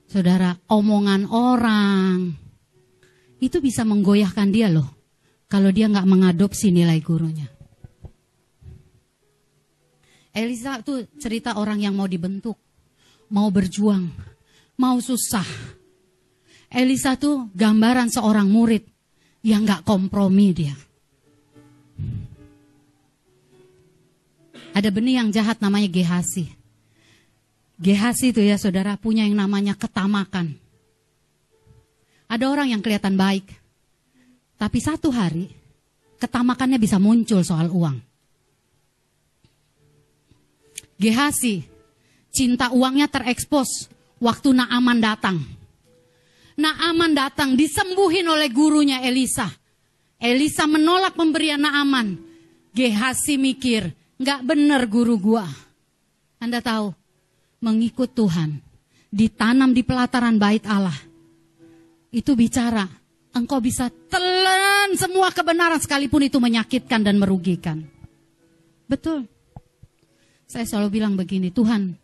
saudara, omongan orang, itu bisa menggoyahkan dia loh. Kalau dia nggak mengadopsi nilai gurunya. Elisa tuh cerita orang yang mau dibentuk, mau berjuang, mau susah. Elisa tuh gambaran seorang murid yang gak kompromi dia. Ada benih yang jahat namanya Gehasi. Gehasi itu ya saudara punya yang namanya ketamakan. Ada orang yang kelihatan baik. Tapi satu hari ketamakannya bisa muncul soal uang. Gehasi, cinta uangnya terekspos waktu Naaman datang. Naaman datang disembuhin oleh gurunya Elisa. Elisa menolak pemberian Naaman. Gehasi mikir, nggak bener guru gua. Anda tahu, mengikut Tuhan, ditanam di pelataran bait Allah. Itu bicara, engkau bisa telan semua kebenaran sekalipun itu menyakitkan dan merugikan. Betul. Saya selalu bilang begini, Tuhan,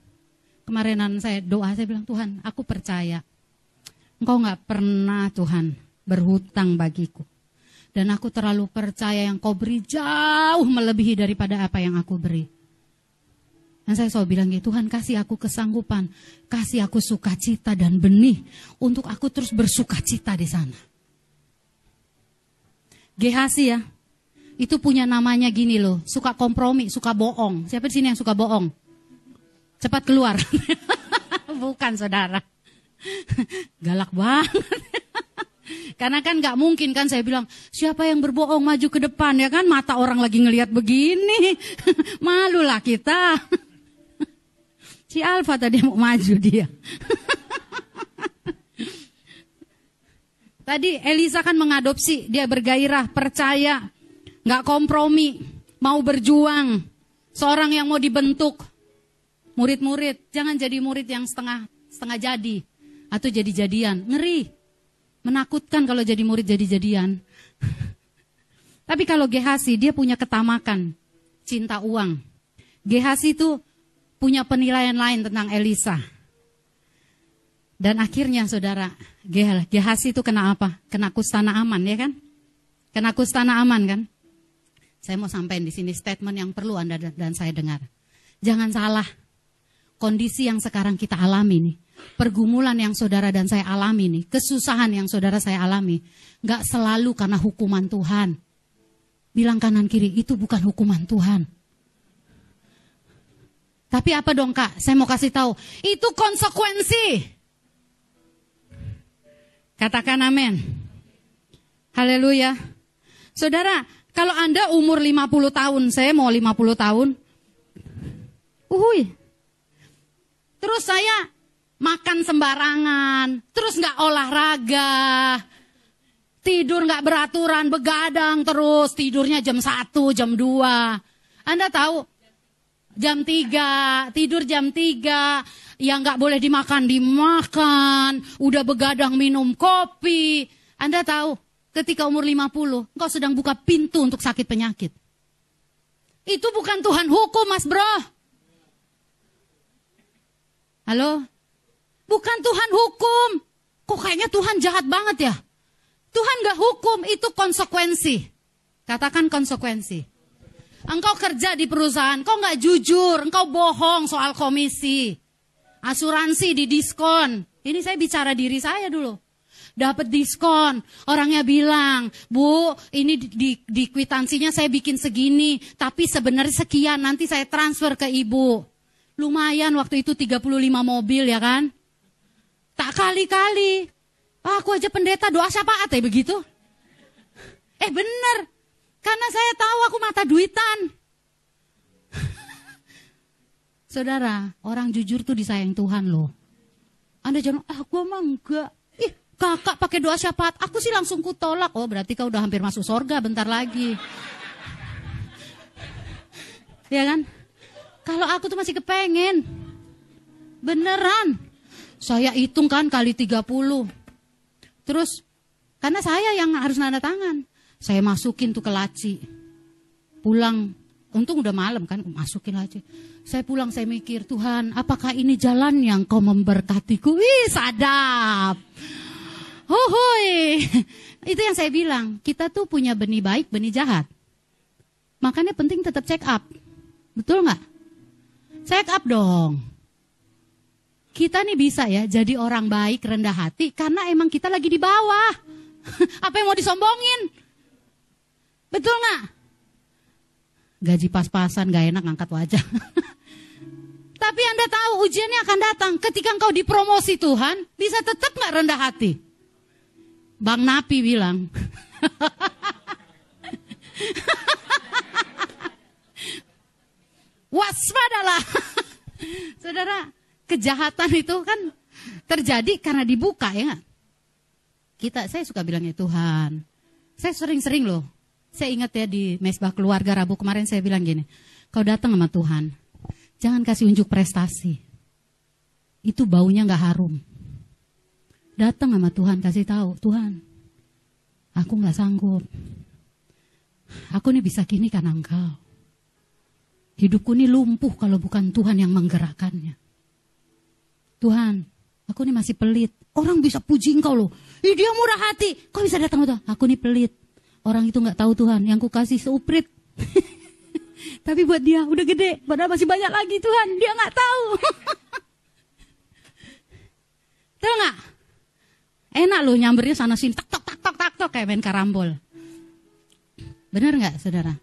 kemarinan saya doa, saya bilang, Tuhan, aku percaya. Engkau nggak pernah Tuhan berhutang bagiku. Dan aku terlalu percaya yang kau beri jauh melebihi daripada apa yang aku beri. Dan saya selalu bilang gitu, Tuhan kasih aku kesanggupan, kasih aku sukacita dan benih untuk aku terus bersukacita di sana. Gehasi ya, itu punya namanya gini loh, suka kompromi, suka bohong. Siapa di sini yang suka bohong? cepat keluar. (laughs) Bukan saudara. (laughs) Galak banget. (laughs) Karena kan nggak mungkin kan saya bilang siapa yang berbohong maju ke depan ya kan mata orang lagi ngelihat begini (laughs) malulah kita. Si Alfa tadi mau maju dia. (laughs) Tadi Elisa kan mengadopsi, dia bergairah, percaya, nggak kompromi, mau berjuang. Seorang yang mau dibentuk, murid-murid, jangan jadi murid yang setengah setengah jadi atau jadi-jadian, ngeri, menakutkan kalau jadi murid jadi-jadian. Tapi kalau Gehasi dia punya ketamakan, cinta uang. Gehasi itu punya penilaian lain tentang Elisa. Dan akhirnya saudara, Gehasi itu kena apa? Kena kustana aman ya kan? Kena kustana aman kan? Saya mau sampaikan di sini statement yang perlu Anda dan saya dengar. Jangan salah, kondisi yang sekarang kita alami nih, pergumulan yang saudara dan saya alami nih, kesusahan yang saudara saya alami, nggak selalu karena hukuman Tuhan. Bilang kanan kiri, itu bukan hukuman Tuhan. Tapi apa dong kak? Saya mau kasih tahu, itu konsekuensi Katakan amin. Haleluya. Saudara, kalau Anda umur 50 tahun, saya mau 50 tahun. Uhui. Terus saya makan sembarangan, terus nggak olahraga, tidur nggak beraturan, begadang terus, tidurnya jam 1, jam 2. Anda tahu, jam 3, tidur jam 3, yang nggak boleh dimakan dimakan, udah begadang minum kopi. Anda tahu, ketika umur 50, engkau sedang buka pintu untuk sakit penyakit. Itu bukan Tuhan hukum, Mas Bro. Halo? Bukan Tuhan hukum. Kok kayaknya Tuhan jahat banget ya? Tuhan gak hukum, itu konsekuensi. Katakan konsekuensi. Engkau kerja di perusahaan, engkau gak jujur, engkau bohong soal komisi. Asuransi di diskon. Ini saya bicara diri saya dulu. Dapat diskon. Orangnya bilang, Bu, ini di, di, di kwitansinya saya bikin segini. Tapi sebenarnya sekian, nanti saya transfer ke ibu. Lumayan waktu itu 35 mobil ya kan. Tak kali-kali. Aku aja pendeta doa syafaat ya begitu. Eh bener. Karena saya tahu aku mata duitan. (laughs) Saudara, orang jujur tuh disayang Tuhan loh. Anda jangan, ah gue mah enggak. Ih, kakak pakai doa syafaat, aku sih langsung kutolak. Oh berarti kau udah hampir masuk sorga bentar lagi. (laughs) ya kan? Kalau aku tuh masih kepengen. Beneran. Saya hitung kan kali 30. Terus, karena saya yang harus nanda tangan. Saya masukin tuh ke laci. Pulang Untung udah malam kan, masukin aja. Saya pulang saya mikir, Tuhan apakah ini jalan yang kau memberkatiku? Wih sadap. Hohoi. (laughs) Itu yang saya bilang, kita tuh punya benih baik, benih jahat. Makanya penting tetap check up. Betul nggak? Check up dong. Kita nih bisa ya jadi orang baik, rendah hati karena emang kita lagi di bawah. (laughs) Apa yang mau disombongin? Betul nggak? gaji pas-pasan, gak enak ngangkat wajah. (laughs) Tapi Anda tahu ujiannya akan datang. Ketika engkau dipromosi Tuhan, bisa tetap gak rendah hati. Bang Napi bilang. (laughs) Waspadalah. Saudara, kejahatan itu kan terjadi karena dibuka ya Kita, saya suka bilangnya Tuhan. Saya sering-sering loh saya ingat ya di mesbah keluarga Rabu kemarin saya bilang gini, kau datang sama Tuhan, jangan kasih unjuk prestasi. Itu baunya nggak harum. Datang sama Tuhan kasih tahu, Tuhan, aku nggak sanggup. Aku ini bisa kini karena engkau. Hidupku ini lumpuh kalau bukan Tuhan yang menggerakkannya. Tuhan, aku ini masih pelit. Orang bisa puji engkau loh. Ih, dia murah hati. Kau bisa datang ke Aku ini pelit. Orang itu nggak tahu Tuhan, yang ku kasih seuprit. (laughs) Tapi buat dia udah gede, padahal masih banyak lagi Tuhan, dia nggak tahu. (laughs) tahu nggak? Enak loh nyambernya sana sini, tak tak tak tak tak tak kayak main karambol. Benar nggak, saudara?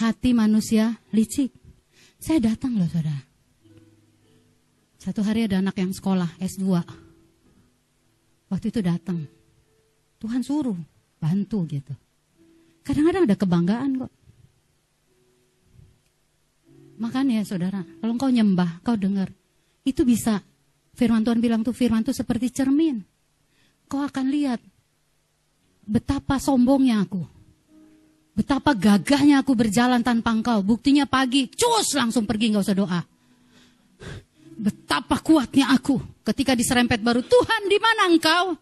Hati manusia licik. Saya datang loh, saudara. Satu hari ada anak yang sekolah S2. Waktu itu datang. Tuhan suruh bantu gitu. Kadang-kadang ada kebanggaan kok. Makanya saudara, kalau kau nyembah, kau dengar. Itu bisa. Firman Tuhan bilang tuh firman tuh seperti cermin. Kau akan lihat betapa sombongnya aku. Betapa gagahnya aku berjalan tanpa engkau. Buktinya pagi, cus langsung pergi nggak usah doa. Betapa kuatnya aku ketika diserempet baru Tuhan di mana engkau?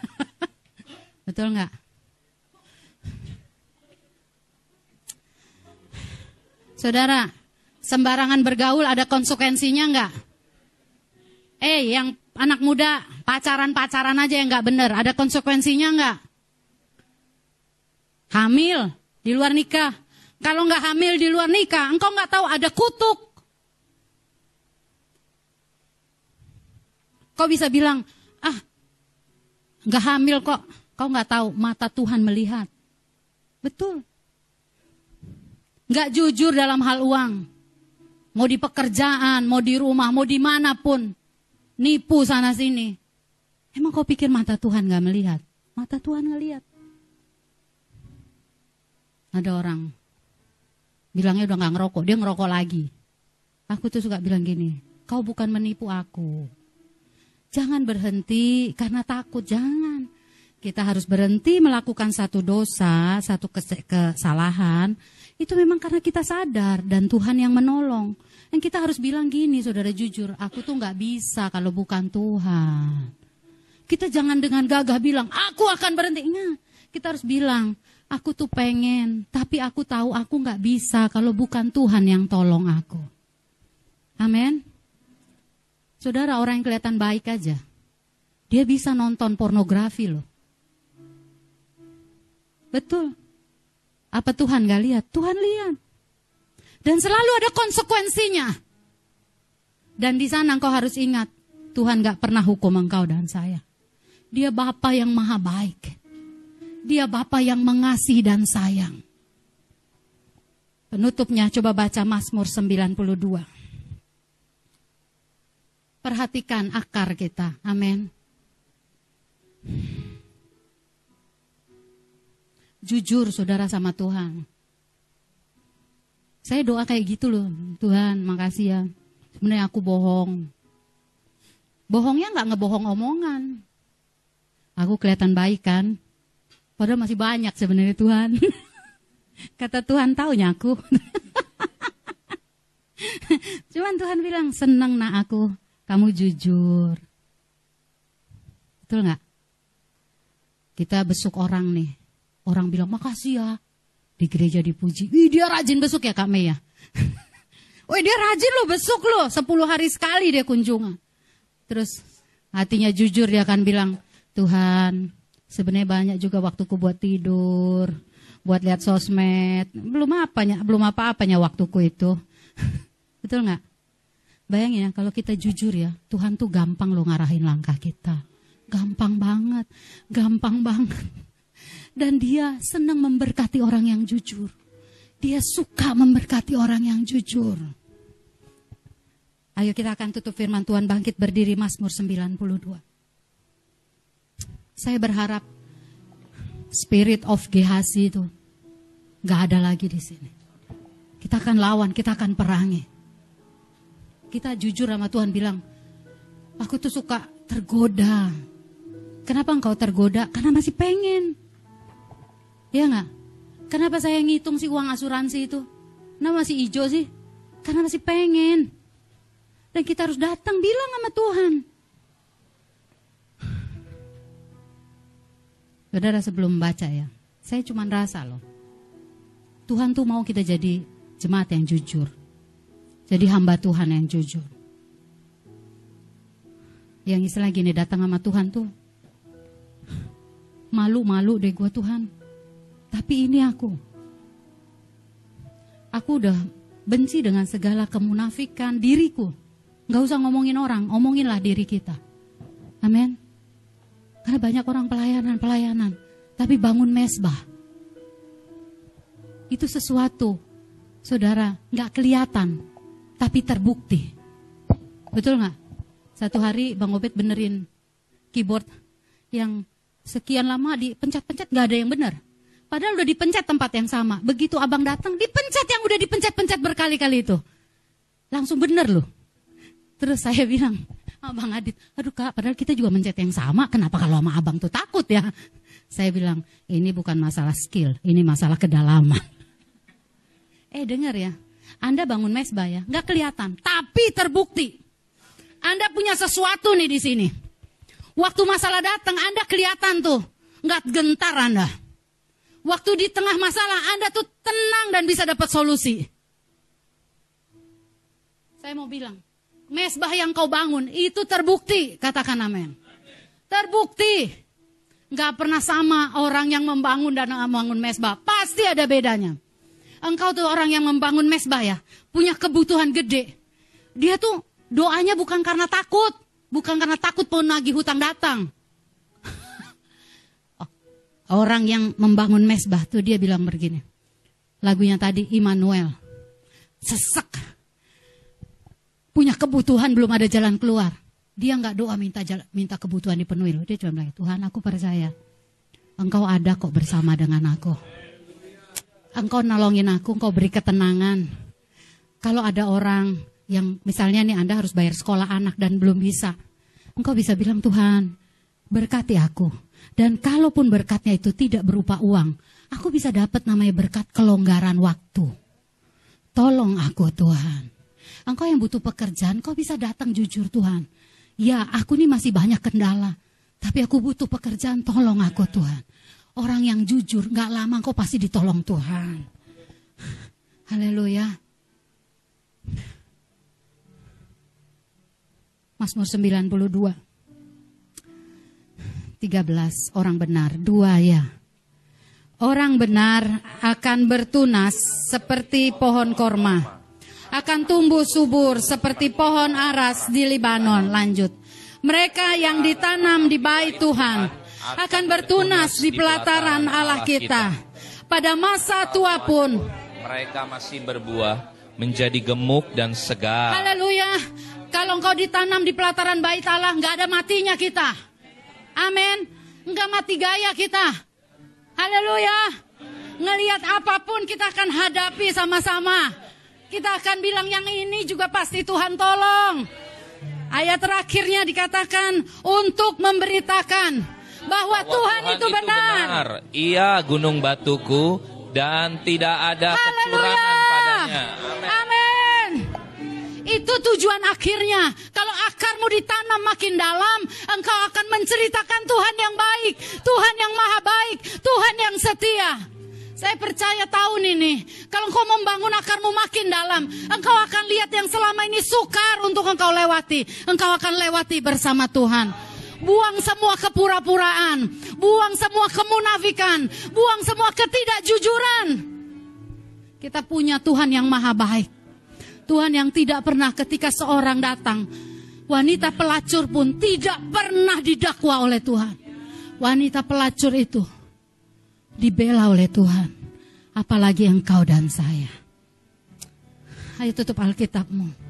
(laughs) Betul nggak? Saudara, sembarangan bergaul ada konsekuensinya nggak? Eh, yang anak muda pacaran-pacaran aja yang nggak bener, ada konsekuensinya nggak? Hamil di luar nikah. Kalau nggak hamil di luar nikah, engkau nggak tahu ada kutuk. Kau bisa bilang, ah, nggak hamil kok. Kau nggak tahu mata Tuhan melihat. Betul. Nggak jujur dalam hal uang. Mau di pekerjaan, mau di rumah, mau di mana pun. Nipu sana sini. Emang kau pikir mata Tuhan nggak melihat? Mata Tuhan ngelihat. Ada orang bilangnya udah nggak ngerokok, dia ngerokok lagi. Aku tuh suka bilang gini, kau bukan menipu aku. Jangan berhenti karena takut, jangan. Kita harus berhenti melakukan satu dosa, satu kesalahan itu memang karena kita sadar dan Tuhan yang menolong. Dan kita harus bilang gini, saudara jujur, aku tuh nggak bisa kalau bukan Tuhan. Kita jangan dengan gagah bilang, aku akan berhenti. Ingat, kita harus bilang, aku tuh pengen, tapi aku tahu aku nggak bisa kalau bukan Tuhan yang tolong aku. Amin. Saudara, orang yang kelihatan baik aja, dia bisa nonton pornografi loh. Betul. Apa Tuhan gak lihat? Tuhan lihat. Dan selalu ada konsekuensinya. Dan di sana engkau harus ingat, Tuhan gak pernah hukum engkau dan saya. Dia Bapa yang maha baik. Dia Bapa yang mengasihi dan sayang. Penutupnya coba baca Mazmur 92. Perhatikan akar kita. Amin jujur saudara sama Tuhan. Saya doa kayak gitu loh, Tuhan makasih ya. Sebenarnya aku bohong. Bohongnya nggak ngebohong omongan. Aku kelihatan baik kan. Padahal masih banyak sebenarnya Tuhan. (laughs) Kata Tuhan taunya aku. (laughs) Cuman Tuhan bilang senang nak aku, kamu jujur. Betul nggak? Kita besuk orang nih, Orang bilang, makasih ya. Di gereja dipuji. Wih dia rajin besuk ya Kak Mei ya. (laughs) Wih dia rajin loh besuk loh. Sepuluh hari sekali dia kunjungan. Terus hatinya jujur dia akan bilang, Tuhan sebenarnya banyak juga waktuku buat tidur. Buat lihat sosmed. Belum apanya, belum apa-apanya waktuku itu. (laughs) Betul nggak? Bayangin ya, kalau kita jujur ya, Tuhan tuh gampang loh ngarahin langkah kita. Gampang banget, gampang banget. Dan dia senang memberkati orang yang jujur. Dia suka memberkati orang yang jujur. Ayo kita akan tutup firman Tuhan bangkit berdiri Mazmur 92. Saya berharap spirit of Gehazi itu gak ada lagi di sini. Kita akan lawan, kita akan perangi. Kita jujur sama Tuhan bilang, aku tuh suka tergoda. Kenapa engkau tergoda? Karena masih pengen. Ya nggak? Kenapa saya ngitung sih uang asuransi itu? Kenapa masih hijau sih? Karena masih pengen. Dan kita harus datang bilang sama Tuhan. Saudara sebelum baca ya, saya cuma rasa loh. Tuhan tuh mau kita jadi jemaat yang jujur. Jadi hamba Tuhan yang jujur. Yang istilah gini datang sama Tuhan tuh. Malu-malu deh gue Tuhan tapi ini aku. Aku udah benci dengan segala kemunafikan diriku. Gak usah ngomongin orang, omonginlah diri kita. Amin. Karena banyak orang pelayanan-pelayanan, tapi bangun mesbah. Itu sesuatu, saudara, gak kelihatan. Tapi terbukti. Betul nggak? Satu hari Bang Obed benerin keyboard yang sekian lama dipencet-pencet nggak ada yang benar. Padahal udah dipencet tempat yang sama. Begitu abang datang, dipencet yang udah dipencet-pencet berkali-kali itu. Langsung bener loh. Terus saya bilang, abang Adit, aduh kak, padahal kita juga mencet yang sama. Kenapa kalau sama abang tuh takut ya? Saya bilang, ini bukan masalah skill, ini masalah kedalaman. (laughs) Eh dengar ya, Anda bangun mesbah ya, nggak kelihatan, tapi terbukti. Anda punya sesuatu nih di sini. Waktu masalah datang, Anda kelihatan tuh, nggak gentar Anda. Waktu di tengah masalah, Anda tuh tenang dan bisa dapat solusi. Saya mau bilang, mesbah yang kau bangun itu terbukti, katakan amin. Terbukti. Gak pernah sama orang yang membangun dan membangun mesbah. Pasti ada bedanya. Engkau tuh orang yang membangun mesbah ya. Punya kebutuhan gede. Dia tuh doanya bukan karena takut. Bukan karena takut nagih hutang datang. (laughs) orang yang membangun mesbah tuh dia bilang begini. Lagunya tadi Immanuel. Sesek. Punya kebutuhan belum ada jalan keluar. Dia nggak doa minta minta kebutuhan dipenuhi. Dia cuma bilang, Tuhan aku percaya. Engkau ada kok bersama dengan aku. Engkau nolongin aku, engkau beri ketenangan. Kalau ada orang yang misalnya nih Anda harus bayar sekolah anak dan belum bisa. Engkau bisa bilang Tuhan, berkati aku. Dan kalaupun berkatnya itu tidak berupa uang, aku bisa dapat namanya berkat kelonggaran waktu. Tolong aku Tuhan. Engkau yang butuh pekerjaan, kau bisa datang jujur Tuhan. Ya, aku ini masih banyak kendala. Tapi aku butuh pekerjaan, tolong aku Tuhan. Orang yang jujur, gak lama kau pasti ditolong Tuhan. Haleluya. Mazmur 92. 13 orang benar, dua ya. Orang benar akan bertunas seperti pohon korma akan tumbuh subur seperti pohon aras di Libanon. Lanjut. Mereka yang ditanam di bait Tuhan akan bertunas di pelataran Allah kita. Pada masa tua pun mereka masih berbuah menjadi gemuk dan segar. Haleluya. Kalau engkau ditanam di pelataran bait Allah, nggak ada matinya kita. Amin. Nggak mati gaya kita. Haleluya. Ngelihat apa pun kita akan hadapi sama-sama. Kita akan bilang yang ini juga pasti Tuhan tolong. Ayat terakhirnya dikatakan untuk memberitakan bahwa, Tuhan, Tuhan itu, itu benar. benar. Ia gunung batuku dan tidak ada Haleluya. kecurangan padanya. Amin. Itu tujuan akhirnya. Kalau akarmu ditanam makin dalam, engkau akan menceritakan Tuhan yang baik, Tuhan yang maha baik, Tuhan yang setia. Saya percaya tahun ini, kalau engkau membangun akarmu makin dalam, engkau akan lihat yang selama ini sukar untuk engkau lewati. Engkau akan lewati bersama Tuhan. Buang semua kepura-puraan, buang semua kemunafikan, buang semua ketidakjujuran. Kita punya Tuhan yang maha baik. Tuhan yang tidak pernah ketika seorang datang, wanita pelacur pun tidak pernah didakwa oleh Tuhan. Wanita pelacur itu dibela oleh Tuhan. Apalagi engkau dan saya. Ayo tutup Alkitabmu.